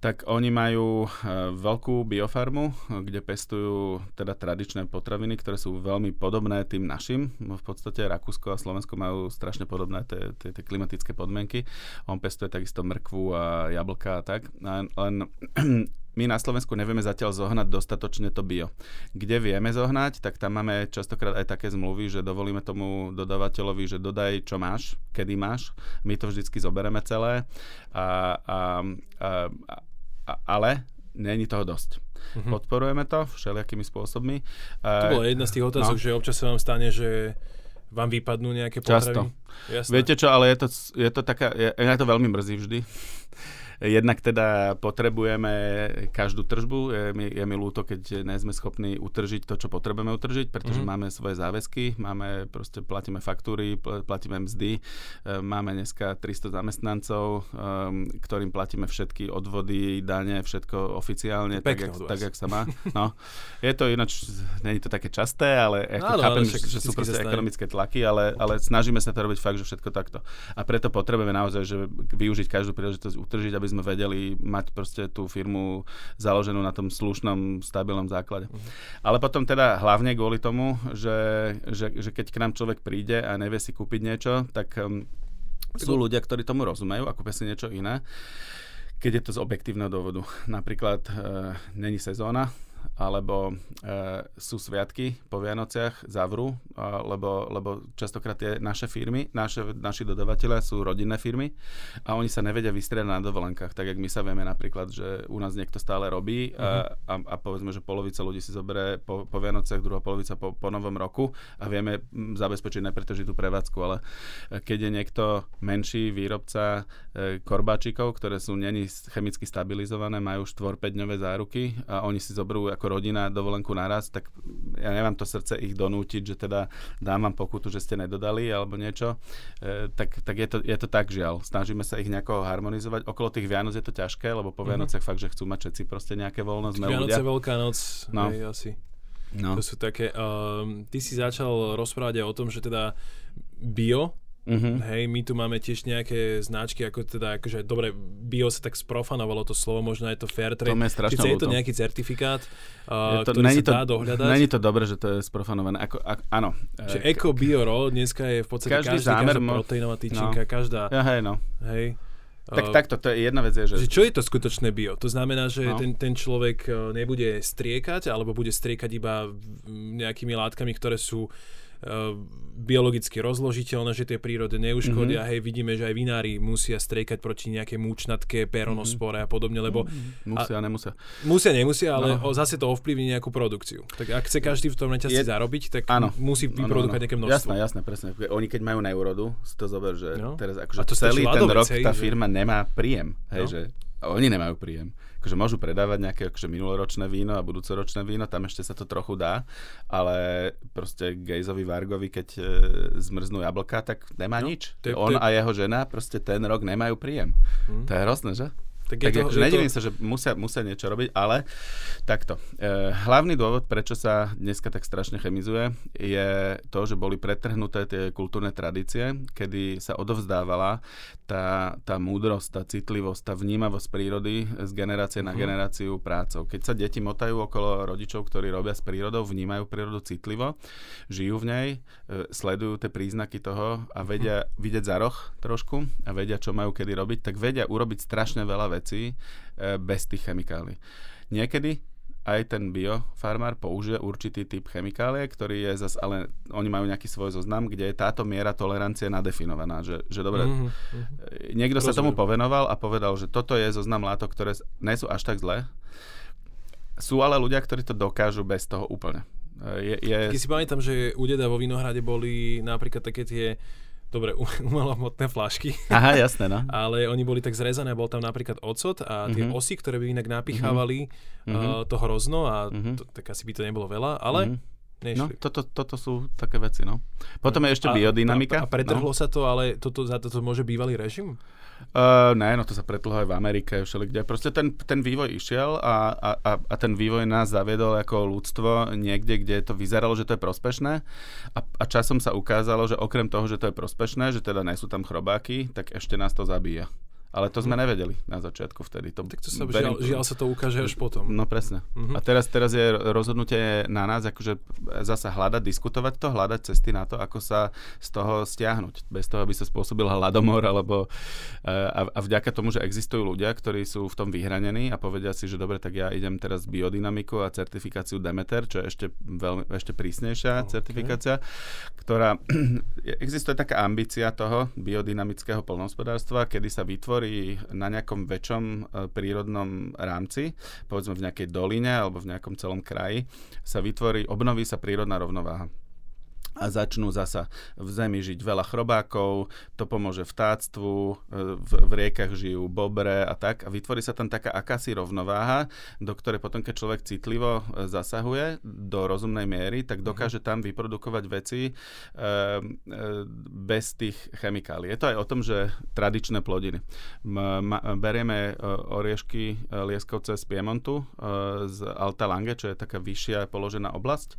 tak oni majú uh, veľkú biofarmu, kde pestujú teda tradičné potraviny, ktoré sú veľmi podobné tým našim. V podstate Rakúsko a Slovensko majú strašne podobné tie, klimatické podmienky. On pestuje takisto mrkvu a jablka a tak. Len, my na Slovensku nevieme zatiaľ zohnať dostatočne to bio. Kde vieme zohnať, tak tam máme častokrát aj také zmluvy, že dovolíme tomu dodávateľovi, že dodaj, čo máš, kedy máš. My to vždycky zobereme celé a, a, a ale není toho dosť. Mm-hmm. Podporujeme to všelijakými spôsobmi. To bola jedna z tých otázok, no. že občas sa vám stane, že vám vypadnú nejaké potraviny. Často. Jasné. Viete čo, ale je to, je to taká, ja, ja to veľmi mrzí vždy. Jednak teda potrebujeme každú tržbu. Je mi, je mi ľúto, keď nie sme schopní utržiť to, čo potrebujeme utržiť, pretože mm-hmm. máme svoje záväzky, máme, proste platíme faktúry, platíme mzdy, e, máme dneska 300 zamestnancov, um, ktorým platíme všetky odvody, dane, všetko oficiálne, tak jak, tak, jak sa má. No, je to ináč, není to také časté, ale ja no, chápem, že, že sú proste ekonomické tlaky, ale, ale snažíme sa to robiť fakt, že všetko takto. A preto potrebujeme naozaj že využiť každú príležitosť utržiť, aby sme vedeli mať proste tú firmu založenú na tom slušnom, stabilnom základe. Uh-huh. Ale potom teda hlavne kvôli tomu, že, že, že keď k nám človek príde a nevie si kúpiť niečo, tak um, sú ľudia, ktorí tomu rozumejú a kúpia si niečo iné keď je to z objektívneho dôvodu. Napríklad e, není sezóna, alebo e, sú sviatky po Vianociach, zavrú, a, lebo, lebo častokrát tie naše firmy, naše, naši dodavateľe sú rodinné firmy a oni sa nevedia vystriedať na dovolenkách, tak jak my sa vieme napríklad, že u nás niekto stále robí uh-huh. a, a povedzme, že polovica ľudí si zoberie po, po Vianociach, druhá polovica po, po novom roku a vieme zabezpečiť nepretržitú prevádzku, ale keď je niekto menší výrobca e, korbáčikov, ktoré sú není chemicky stabilizované, majú 4-5 dňové záruky a oni si zoberú ako rodina dovolenku naraz, tak ja nemám to srdce ich donútiť, že teda dám vám pokutu, že ste nedodali alebo niečo. E, tak tak je, to, je to tak žiaľ. Snažíme sa ich nejako harmonizovať. Okolo tých Vianoc je to ťažké, lebo po mm-hmm. Vianociach fakt, že chcú mať všetci proste nejaké voľno. Vianoce, ľudia. Veľká noc, no. Hej, asi. No. To sú také... Um, ty si začal rozprávať aj o tom, že teda bio Uh-huh. Hej, my tu máme tiež nejaké značky, ako teda, akože, dobre, bio sa tak sprofanovalo to slovo, možno je to fair trade. To je Čiže je to nejaký certifikát, uh, to, ktorý sa to, dá dohľadať. Není to dobre, že to je sprofanované. Ako, ak, áno. Čiže e, Eco Bio Raw dneska je v podstate každý, každý zámer, každá proteínová tyčinka, no. každá. Ja, hej, no. Hej. Tak takto, to je jedna vec. Je, že... že čo je to skutočné bio? To znamená, že no. ten, ten človek nebude striekať, alebo bude striekať iba nejakými látkami, ktoré sú biologicky rozložiteľné, že tie prírode neuškodia. Mm-hmm. Hej, vidíme, že aj vinári musia striekať proti nejaké múčnatke, peronospore mm-hmm. a podobne, lebo... Mm-hmm. Musia, a, nemusia. Musia, nemusia, ale no. zase to ovplyvní nejakú produkciu. Tak ak chce každý v tom reťazci je... zarobiť, tak áno. musí vyprodukovať nejaké množstvo. Jasné, jasné, presne. Oni keď majú neurodu, si to zober, že no. teraz akože a to celý ten rok tá firma že... nemá príjem. Hej, no. že oni nemajú príjem akože môžu predávať nejaké akože minuloročné víno a budúcoročné víno, tam ešte sa to trochu dá, ale proste Gejzovi Vargovi, keď e, zmrznú jablka, tak nemá no, nič. To je, On to je... a jeho žena proste ten rok nemajú príjem. Hmm. To je hrozné, že? Tak, tak to, akože nedivím to... sa, že musia, musia niečo robiť, ale takto. E, hlavný dôvod, prečo sa dneska tak strašne chemizuje, je to, že boli pretrhnuté tie kultúrne tradície, kedy sa odovzdávala tá, tá múdrosť, tá citlivosť, tá vnímavosť prírody z generácie uh-huh. na mhm. generáciu prácou. Keď sa deti motajú okolo rodičov, ktorí robia s prírodou, vnímajú prírodu citlivo, žijú v nej, e, sledujú tie príznaky toho a vedia uh-huh. vidieť za roh trošku a vedia, čo majú kedy robiť, tak vedia urobiť strašne veľa vecí e, bez tých chemikálií. Niekedy aj ten biofarmár použije určitý typ chemikálie, ktorý je zase, ale oni majú nejaký svoj zoznam, kde je táto miera tolerancie nadefinovaná. Že, že dobre, mm-hmm. niekto Rozumiem. sa tomu povenoval a povedal, že toto je zoznam látok, ktoré nie sú až tak zlé. Sú ale ľudia, ktorí to dokážu bez toho úplne. Je, je... Keď si pamätám, že u deda vo Vinohrade boli napríklad také tie dobre, umelohmotné flašky. Aha, jasné, no. Ale oni boli tak zrezané, bol tam napríklad ocot a tie mm-hmm. osy, ktoré by inak napichávali mm-hmm. uh, to hrozno a mm-hmm. to, tak asi by to nebolo veľa, ale mm-hmm. Nešli. No, toto, toto sú také veci, no. Potom je ešte a, biodynamika. A, a pretrhlo no. sa to, ale toto, za toto môže bývalý režim? Uh, ne, no to sa pretlho aj v Amerike, všeli kde. Proste ten, ten vývoj išiel a, a, a ten vývoj nás zaviedol ako ľudstvo niekde, kde to vyzeralo, že to je prospešné a, a časom sa ukázalo, že okrem toho, že to je prospešné, že teda nie sú tam chrobáky, tak ešte nás to zabíja. Ale to sme nevedeli na začiatku vtedy. To tak to sa žiaľ, žiaľ sa to ukáže až potom. No presne. Uh-huh. A teraz, teraz je rozhodnutie na nás, akože zasa hľadať, diskutovať to, hľadať cesty na to, ako sa z toho stiahnuť. Bez toho, aby sa spôsobil hladomor, alebo eh, a, a vďaka tomu, že existujú ľudia, ktorí sú v tom vyhranení a povedia si, že dobre, tak ja idem teraz biodynamiku a certifikáciu Demeter, čo je ešte, veľmi, ešte prísnejšia okay. certifikácia, ktorá existuje taká ambícia toho biodynamického polnohospodárstva, kedy sa vytvorí vytvorí na nejakom väčšom e, prírodnom rámci, povedzme v nejakej doline alebo v nejakom celom kraji, sa vytvorí, obnoví sa prírodná rovnováha a začnú zasa v zemi žiť veľa chrobákov, to pomôže vtáctvu, e, v, v riekach žijú bobre a tak a vytvorí sa tam taká akási rovnováha, do ktorej potom, keď človek citlivo e, zasahuje do rozumnej miery, tak mhm. dokáže tam vyprodukovať veci e, e, bez tých chemikálií. Je to aj o tom, že tradičné plodiny. M, ma, berieme e, oriešky lieskovce z Piemontu, z Alta Lange, čo je taká vyššia položená oblasť,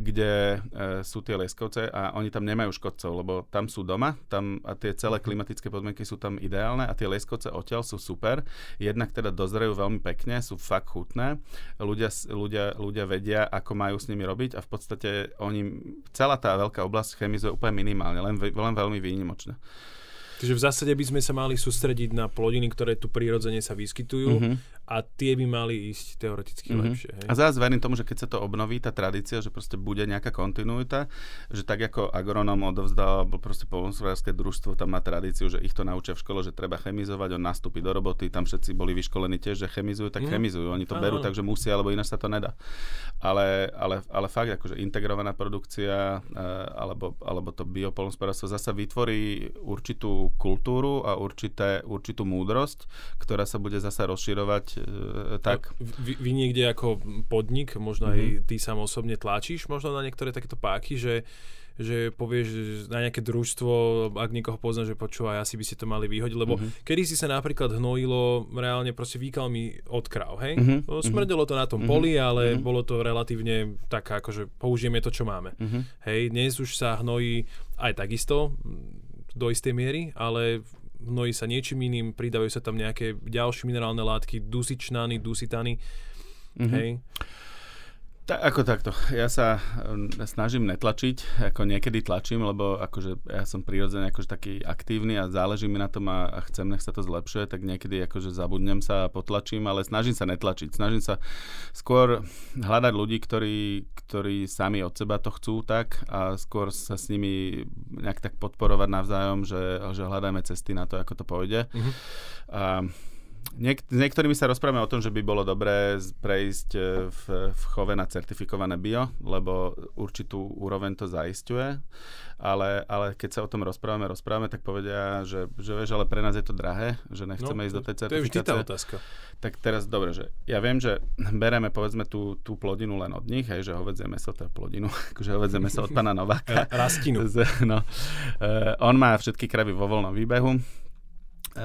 kde sú tie lieskovce Leskovce a oni tam nemajú škodcov, lebo tam sú doma tam a tie celé mhm. klimatické podmienky sú tam ideálne a tie Leskovce odtiaľ sú super. Jednak teda dozrejú veľmi pekne, sú fakt chutné. Ľudia, ľudia, ľudia vedia, ako majú s nimi robiť a v podstate oni, celá tá veľká oblasť chemizuje úplne minimálne, len, len veľmi výnimočne. Takže v zásade by sme sa mali sústrediť na plodiny, ktoré tu prirodzene sa vyskytujú mm-hmm a tie by mali ísť teoreticky mm-hmm. lepšie. Hej? A zás verím tomu, že keď sa to obnoví, tá tradícia, že proste bude nejaká kontinuita, že tak ako agronom odovzdal, proste polnospodárske družstvo tam má tradíciu, že ich to naučia v škole, že treba chemizovať, on nastúpi do roboty, tam všetci boli vyškolení tiež, že chemizujú, tak mm. chemizujú. Oni to Aha. berú tak, že musia, alebo ináč sa to nedá. Ale, ale, ale fakt, akože integrovaná produkcia e, alebo, alebo to biopolnospodárstvo zasa vytvorí určitú kultúru a určité, určitú múdrosť, ktorá sa bude zasa rozširovať tak. Vy, vy niekde ako podnik, možno mm-hmm. aj mhm. ty sám osobne tlačíš možno na niektoré takéto páky, že že povieš na nejaké družstvo, ak niekoho pozná, že počúva, asi by si to mali vyhodiť, lebo mm-hmm. kedy si sa napríklad hnojilo reálne proste výkalmi od kráv, hej? Mm-hmm. Smrdelo to na tom mm-hmm. poli, ale mm-hmm. bolo to relatívne tak, akože použijeme to, čo máme. Mm-hmm. Hej, dnes už sa hnojí aj takisto do istej miery, ale hnojí sa niečím iným, pridávajú sa tam nejaké ďalšie minerálne látky, dusičnany, dusitany. Mm-hmm. Hej. Ta, ako takto. Ja sa snažím netlačiť, ako niekedy tlačím, lebo akože ja som prirodzene akože taký aktívny a záleží mi na tom a, a chcem, nech sa to zlepšuje, tak niekedy akože zabudnem sa a potlačím, ale snažím sa netlačiť. Snažím sa skôr hľadať ľudí, ktorí, ktorí sami od seba to chcú tak a skôr sa s nimi nejak tak podporovať navzájom, že, že hľadáme cesty na to, ako to pôjde. Mm-hmm. A, Niek- s niektorými sa rozprávame o tom, že by bolo dobré prejsť e, v, v chove na certifikované bio, lebo určitú úroveň to zaisťuje, ale, ale keď sa o tom rozprávame, rozprávame, tak povedia, že, že vieš, ale pre nás je to drahé, že nechceme no, ísť do tej certifikácie. To je vždy tá otázka. Tak teraz, dobre, že ja viem, že bereme povedzme tú, tú plodinu len od nich, hej, že hovedzie meso, to je plodinu, akože hovedzie meso od pána Nováka. Rastinu. no, uh, on má všetky kravy vo voľnom výbehu,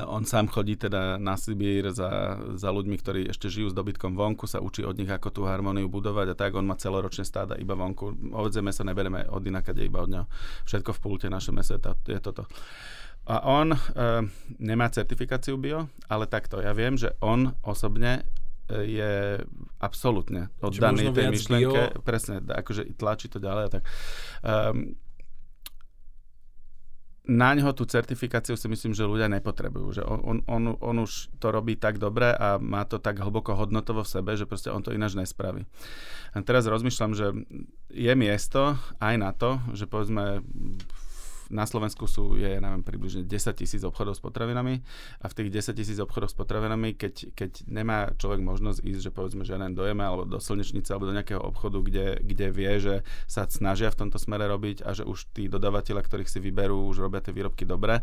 on sám chodí teda na Sibír za, za ľuďmi, ktorí ešte žijú s dobytkom vonku, sa učí od nich, ako tú harmóniu budovať a tak. On má celoročné stáda iba vonku. Ovedzie sa nebereme od inakade, iba od neho. Všetko v pulte naše meso je toto. A on e, nemá certifikáciu bio, ale takto. Ja viem, že on osobne e, je absolútne oddaný tej myšlienke. Bio... Presne, akože tlačí to ďalej a tak. Um, na ňo tú certifikáciu si myslím, že ľudia nepotrebujú. Že on, on, on už to robí tak dobre a má to tak hlboko hodnotovo v sebe, že proste on to ináč nespraví. A teraz rozmýšľam, že je miesto aj na to, že povedzme na Slovensku sú, je, neviem, približne 10 tisíc obchodov s potravinami a v tých 10 tisíc obchodov s potravinami, keď, keď nemá človek možnosť ísť, že povedzme, že len dojeme alebo do slnečnice alebo do nejakého obchodu, kde, kde vie, že sa snažia v tomto smere robiť a že už tí dodávateľa, ktorých si vyberú, už robia tie výrobky dobre,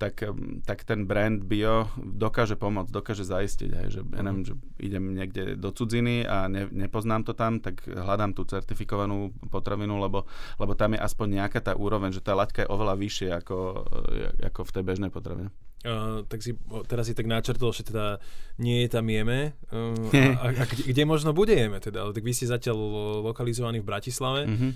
tak, tak ten brand bio dokáže pomôcť, dokáže zaistiť, aj, že, ja neviem, že idem niekde do cudziny a ne, nepoznám to tam, tak hľadám tú certifikovanú potravinu, lebo, lebo tam je aspoň nejaká tá úroveň, že tá laťka je oveľa oveľa vyššie ako, e, ako v tej bežnej potravine. Uh, tak si, teraz si tak načrtol, že teda nie je tam jeme. Uh, a, a, a kde, kde možno bude jeme teda? Tak vy ste zatiaľ lokalizovaní v Bratislave. Uh-huh.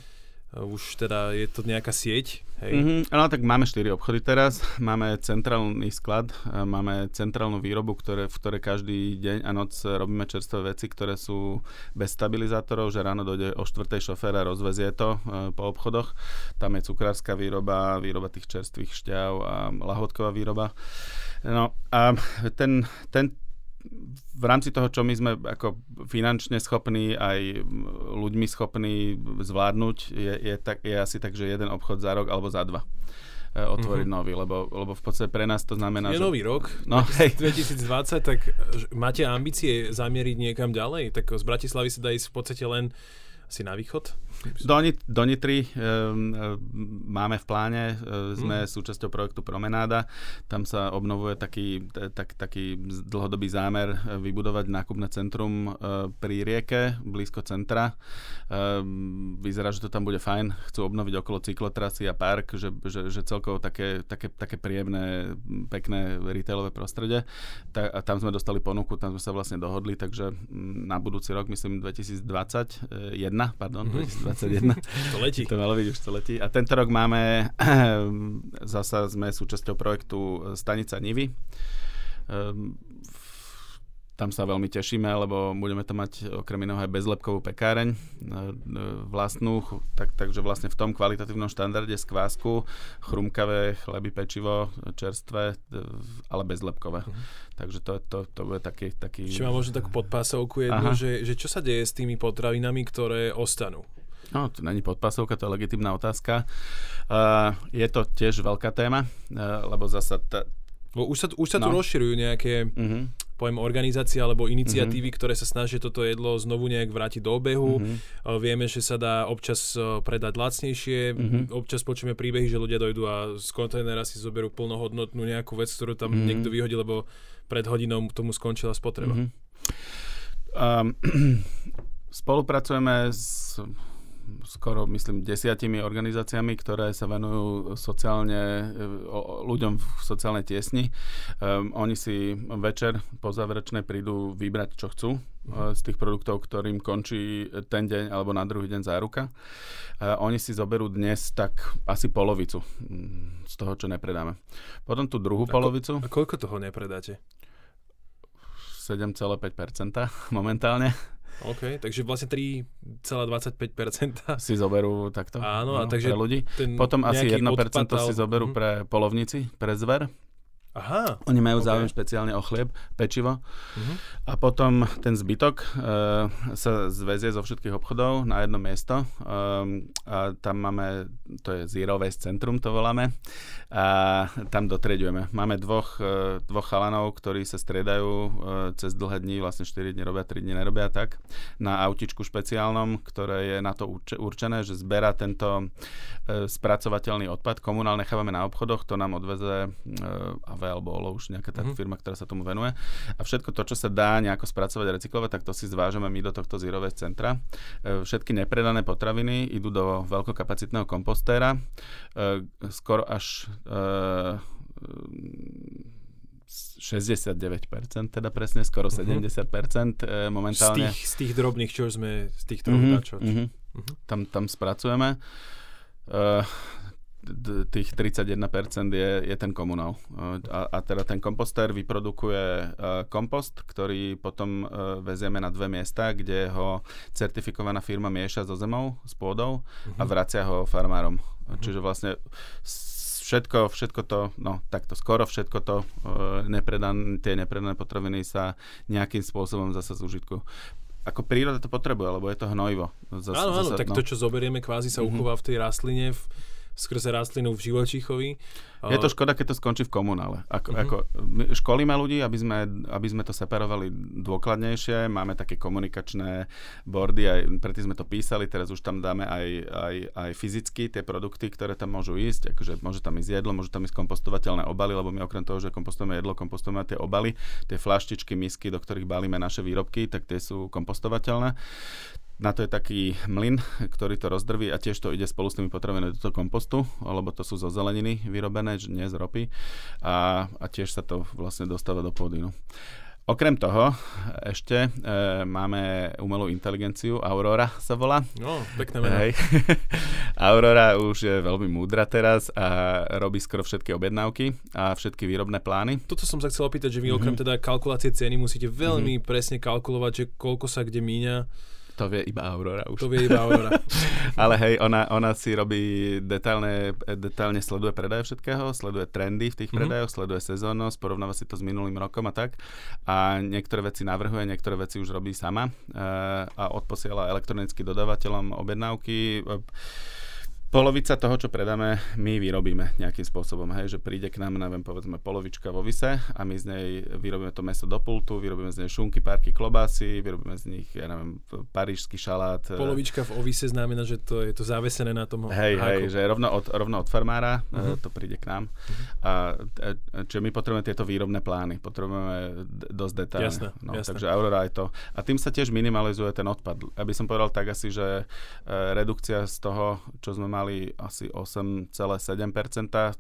Už teda je to nejaká sieť, hej? Mm-hmm, no tak máme 4 obchody teraz, máme centrálny sklad, máme centrálnu výrobu, ktoré, v ktorej každý deň a noc robíme čerstvé veci, ktoré sú bez stabilizátorov, že ráno dojde o 4. šofér a rozvezie to e, po obchodoch. Tam je cukrárska výroba, výroba tých čerstvých šťav a lahodková výroba. No a ten, ten, v rámci toho, čo my sme ako finančne schopní, aj ľuďmi schopní zvládnuť, je, je, tak, je asi tak, že jeden obchod za rok alebo za dva e, otvoriť mm-hmm. nový, lebo, lebo v podstate pre nás to znamená, je že... nový rok, no, 2020, tak máte ambície zamieriť niekam ďalej? Tak z Bratislavy sa dá ísť v podstate len asi na východ? Do, do Nitry um, máme v pláne, uh, sme mm. súčasťou projektu Promenáda. Tam sa obnovuje taký, tak, taký dlhodobý zámer vybudovať nákupné centrum uh, pri rieke, blízko centra. Uh, vyzerá, že to tam bude fajn. Chcú obnoviť okolo cyklotrasy a park, že, že, že celkovo také, také, také príjemné, pekné retailové prostredie. Ta, a tam sme dostali ponuku, tam sme sa vlastne dohodli, takže na budúci rok, myslím 2021, pardon, mm-hmm. 2021. to letí. To malo byť, už to letí. A tento rok máme, zasa sme súčasťou projektu Stanica Nivy. Um, tam sa veľmi tešíme, lebo budeme to mať okrem iného aj bezlepkovú pekáreň e, vlastnú, tak, takže vlastne v tom kvalitatívnom štandarde z kvásku, chrumkavé chleby, pečivo, čerstvé, ale bezlepkové. Uh-huh. Takže to, to, to bude taký... taký... Čiže mám možno takú podpásovku jednu, že, že čo sa deje s tými potravinami, ktoré ostanú? No, to není podpasovka, to je legitimná otázka. Uh, je to tiež veľká téma, uh, lebo zasa ta, Bo už sa, už sa no. tu rozširujú nejaké uh-huh. poviem, organizácie alebo iniciatívy, uh-huh. ktoré sa snažia toto jedlo znovu nejak vrátiť do obehu. Uh-huh. Vieme, že sa dá občas predať lacnejšie. Uh-huh. Občas počujeme príbehy, že ľudia dojdú a z kontajnera si zoberú plnohodnotnú nejakú vec, ktorú tam uh-huh. niekto vyhodí, lebo pred hodinou tomu skončila spotreba. Uh-huh. Um, spolupracujeme s skoro, myslím, desiatimi organizáciami, ktoré sa venujú sociálne, e, ľuďom v sociálnej tiesni. Um, oni si večer po záverečnej prídu vybrať, čo chcú uh, z tých produktov, ktorým končí ten deň alebo na druhý deň záruka. Uh, oni si zoberú dnes tak asi polovicu mm, z toho, čo nepredáme. Potom tú druhú a polovicu... a koľko toho nepredáte? 7,5% momentálne. OK, takže vlastne 3,25% si zoberú takto Áno, no, a takže pre ľudí. Potom asi 1% odpatal... si zoberú pre polovníci, pre zver. Aha. Oni majú okay. záujem špeciálne o chlieb, pečivo. Uh-huh. A potom ten zbytok uh, sa zväzie zo všetkých obchodov na jedno miesto. Um, a tam máme, to je Zero Waste Centrum, to voláme. A tam dotredujeme. Máme dvoch, uh, dvoch chalanov, ktorí sa striedajú uh, cez dlhé dni, vlastne 4 dní robia, 3 dní nerobia tak, na autičku špeciálnom, ktoré je na to určené, že zberá tento spracovateľný odpad. Komunál nechávame na obchodoch, to nám odveze AV alebo OLO už nejaká tá mm-hmm. firma, ktorá sa tomu venuje. A všetko to, čo sa dá nejako spracovať a recyklovať, tak to si zvážame my do tohto Waste centra. E, všetky nepredané potraviny idú do veľkokapacitného kompostéra. E, skoro až e, 69%, teda presne, skoro 70% uh-huh. momentálne. Z tých, z tých drobných, čo sme, z tých uh-huh, uh-huh. Uh-huh. Tam, tam spracujeme. Uh, tých 31% je, je ten komunál. A, a teda ten komposter vyprodukuje uh, kompost, ktorý potom vezieme na dve miesta, kde ho certifikovaná firma mieša so zemou, s pôdou a vracia ho farmárom. Uh-huh. Čiže vlastne všetko, všetko to, no takto skoro všetko to, uh, nepredan, tie nepredané potraviny sa nejakým spôsobom zase zúžitku ako príroda to potrebuje, lebo je to hnojivo. Zas, áno, áno, zase, tak no. to, čo zoberieme, kvázi sa mm-hmm. uchová v tej rastline, v, skrze rastlinu v živočíchovi. Je to škoda, keď to skončí v komunále. Ako, uh-huh. ako, školíme ľudí, aby sme, aby sme to separovali dôkladnejšie. Máme také komunikačné bordy, aj predtým sme to písali, teraz už tam dáme aj, aj, aj fyzicky tie produkty, ktoré tam môžu ísť. Akože môže tam ísť jedlo, môžu tam ísť kompostovateľné obaly, lebo my okrem toho, že kompostujeme jedlo, kompostujeme tie obaly, tie flaštičky, misky, do ktorých balíme naše výrobky, tak tie sú kompostovateľné. Na to je taký mlyn, ktorý to rozdrví a tiež to ide spolu s tými potravinami do toho kompostu, lebo to sú zo zeleniny vyrobené, nie z ropy. A, a tiež sa to vlastne dostáva do pôdy. No. Okrem toho ešte e, máme umelú inteligenciu, Aurora sa volá. No, pekné meno. Hej. Aurora už je veľmi múdra teraz a robí skoro všetky objednávky a všetky výrobné plány. Toto som sa chcel opýtať, že vy mm-hmm. okrem teda kalkulácie ceny musíte veľmi mm-hmm. presne kalkulovať, že koľko sa kde míňa to vie iba Aurora už. To vie iba Aurora. Ale hej, ona, ona si robí detálne, detálne sleduje predaje všetkého, sleduje trendy v tých mm-hmm. predajoch, sleduje sezónnosť, porovnáva si to s minulým rokom a tak. A niektoré veci navrhuje, niektoré veci už robí sama e, a odposiela elektronicky dodávateľom objednávky. E, polovica toho, čo predáme, my vyrobíme nejakým spôsobom. Hej, že príde k nám, neviem, povedzme polovička vo vise a my z nej vyrobíme to meso do pultu, vyrobíme z nej šunky, párky, klobásy, vyrobíme z nich, ja neviem, parížský šalát. E, polovička v ovise znamená, že to je to závesené na tom Hej, háku. hej, že rovno od, rovno od farmára uh-huh. to príde k nám. Uh-huh. A, čiže my potrebujeme tieto výrobné plány, potrebujeme dosť detálne. Jasné, no, jasné. Takže Aurora je to. A tým sa tiež minimalizuje ten odpad. Aby som povedal tak asi, že redukcia z toho, čo sme mali mali asi 8,7%,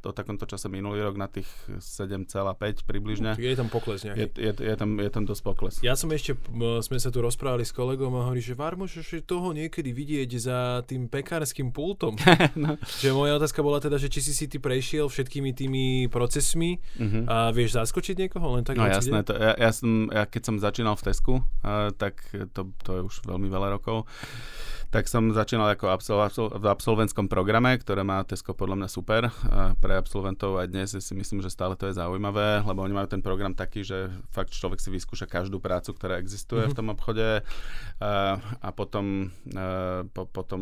to takomto čase minulý rok na tých 7,5 približne. Je tam pokles nejaký. Je, je, je, tam, je tam dosť pokles. Ja som ešte, sme sa tu rozprávali s kolegom a hovorí, že Vár, môžeš toho niekedy vidieť za tým pekárským pultom. no. Že moja otázka bola teda, že či si si ty prešiel všetkými tými procesmi uh-huh. a vieš zaskočiť niekoho len tak? No jasné, to, ja, ja, som, ja keď som začínal v Tesku, uh, tak to, to je už veľmi veľa rokov, tak som začínal ako absol- v absolventskom programe, ktoré má Tesco podľa mňa super. Pre absolventov aj dnes si myslím, že stále to je zaujímavé, lebo oni majú ten program taký, že fakt človek si vyskúša každú prácu, ktorá existuje mm-hmm. v tom obchode a, potom, a, po, potom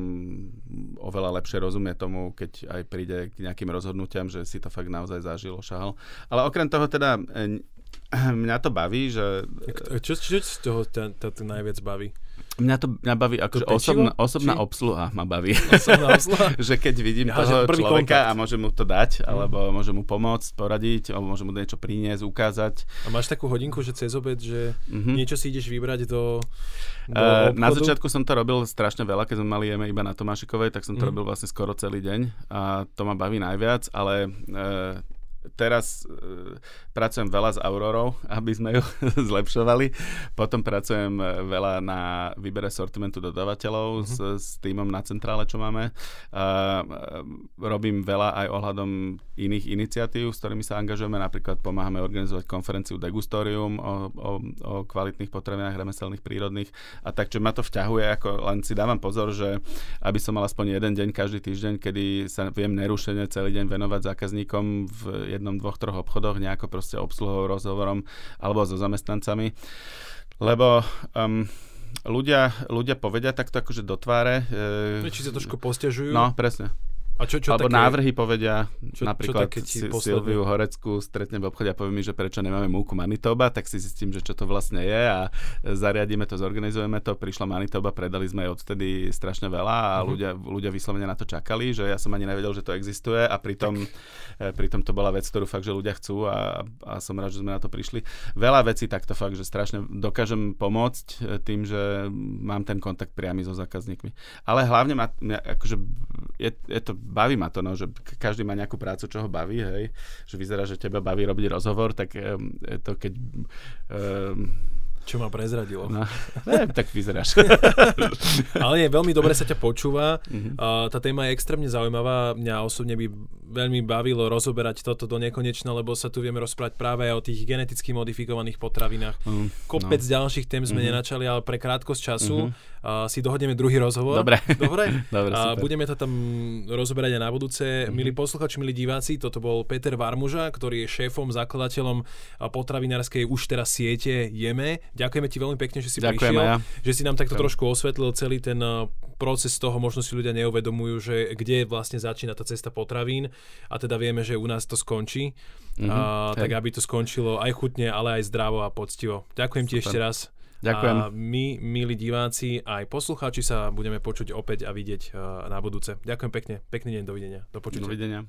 oveľa lepšie rozumie tomu, keď aj príde k nejakým rozhodnutiam, že si to fakt naozaj zažil, ošahal. Ale okrem toho teda e, mňa to baví, že... Čo, čo, čo z toho ťa, ťa najviac baví? Mňa to mňa baví, akože osobná, osobná obsluha ma baví. Osobná obsluha? že keď vidím ja, toho človeka kontakt. a môžem mu to dať, mm. alebo môžem mu pomôcť, poradiť, alebo môžem mu niečo priniesť, ukázať. A máš takú hodinku, že cez obed, že mm-hmm. niečo si ideš vybrať do, do uh, Na začiatku som to robil strašne veľa, keď sme mali jeme iba na Tomášikovej, tak som to mm. robil vlastne skoro celý deň a to ma baví najviac, ale uh, teraz e, pracujem veľa s Aurorou, aby sme ju zlepšovali. Potom pracujem e, veľa na výbere sortimentu dodávateľov mm-hmm. s, s týmom na centrále, čo máme. E, robím veľa aj ohľadom iných iniciatív, s ktorými sa angažujeme. Napríklad pomáhame organizovať konferenciu Degustorium o, o, o kvalitných potravinách remeselných, prírodných. A tak, čo ma to vťahuje, ako len si dávam pozor, že aby som mal aspoň jeden deň každý týždeň, kedy sa viem nerušene celý deň venovať zákazníkom v jednom, dvoch, troch obchodoch nejako proste obsluhou, rozhovorom alebo so zamestnancami. Lebo um, ľudia, ľudia povedia takto akože do tváre. E, Či sa trošku postiažujú? No, presne. A čo, čo Alebo také, návrhy povedia, čo, napríklad čo si, Silviu Horecku stretnem v obchode a povie mi, že prečo nemáme múku Manitoba, tak si zistím, že čo to vlastne je a zariadíme to, zorganizujeme to. Prišla Manitoba, predali sme jej odtedy strašne veľa a uh-huh. ľudia, ľudia vyslovene na to čakali, že ja som ani nevedel, že to existuje a pritom, tak. pritom to bola vec, ktorú fakt, že ľudia chcú a, a som rád, že sme na to prišli. Veľa vecí takto fakt, že strašne dokážem pomôcť e, tým, že mám ten kontakt priamy so zákazníkmi. Ale hlavne ma, akože je, je to baví ma to, no, že každý má nejakú prácu, čo ho baví, hej, že vyzerá, že teba baví robiť rozhovor, tak um, to keď um, čo ma prezradilo. No, ne, tak vyzeráš. Ale nie, veľmi dobre sa ťa počúva. Uh-huh. Uh, tá téma je extrémne zaujímavá. Mňa osobne by veľmi bavilo rozoberať toto do nekonečna, lebo sa tu vieme rozprávať práve o tých geneticky modifikovaných potravinách. Uh, Kopec no. ďalších tém sme uh-huh. nenačali, ale pre krátkosť času uh-huh. uh, si dohodneme druhý rozhovor. Dobre. Dobre? Dobre a budeme to tam rozoberať aj na budúce. Uh-huh. Milí posluchači, milí diváci, toto bol Peter Varmuža, ktorý je šéfom, zakladateľom potravinárskej už teraz siete Jeme. Ďakujeme ti veľmi pekne, že si Ďakujem prišiel, ja. že si nám takto Ďakujem. trošku osvetlil celý ten eh, proces toho, možno si ľudia neuvedomujú, že kde vlastne začína tá cesta potravín a teda vieme, že u nás to skončí. Mm-hmm, a, tak aby to skončilo aj chutne, ale aj zdravo a poctivo. Ďakujem Super. ti ešte raz. Ďakujem. A my, milí diváci, aj poslucháči sa budeme počuť opäť a vidieť uh, na budúce. Ďakujem pekne. Pekný deň, dovidenia. Do počutia. Dovidenia.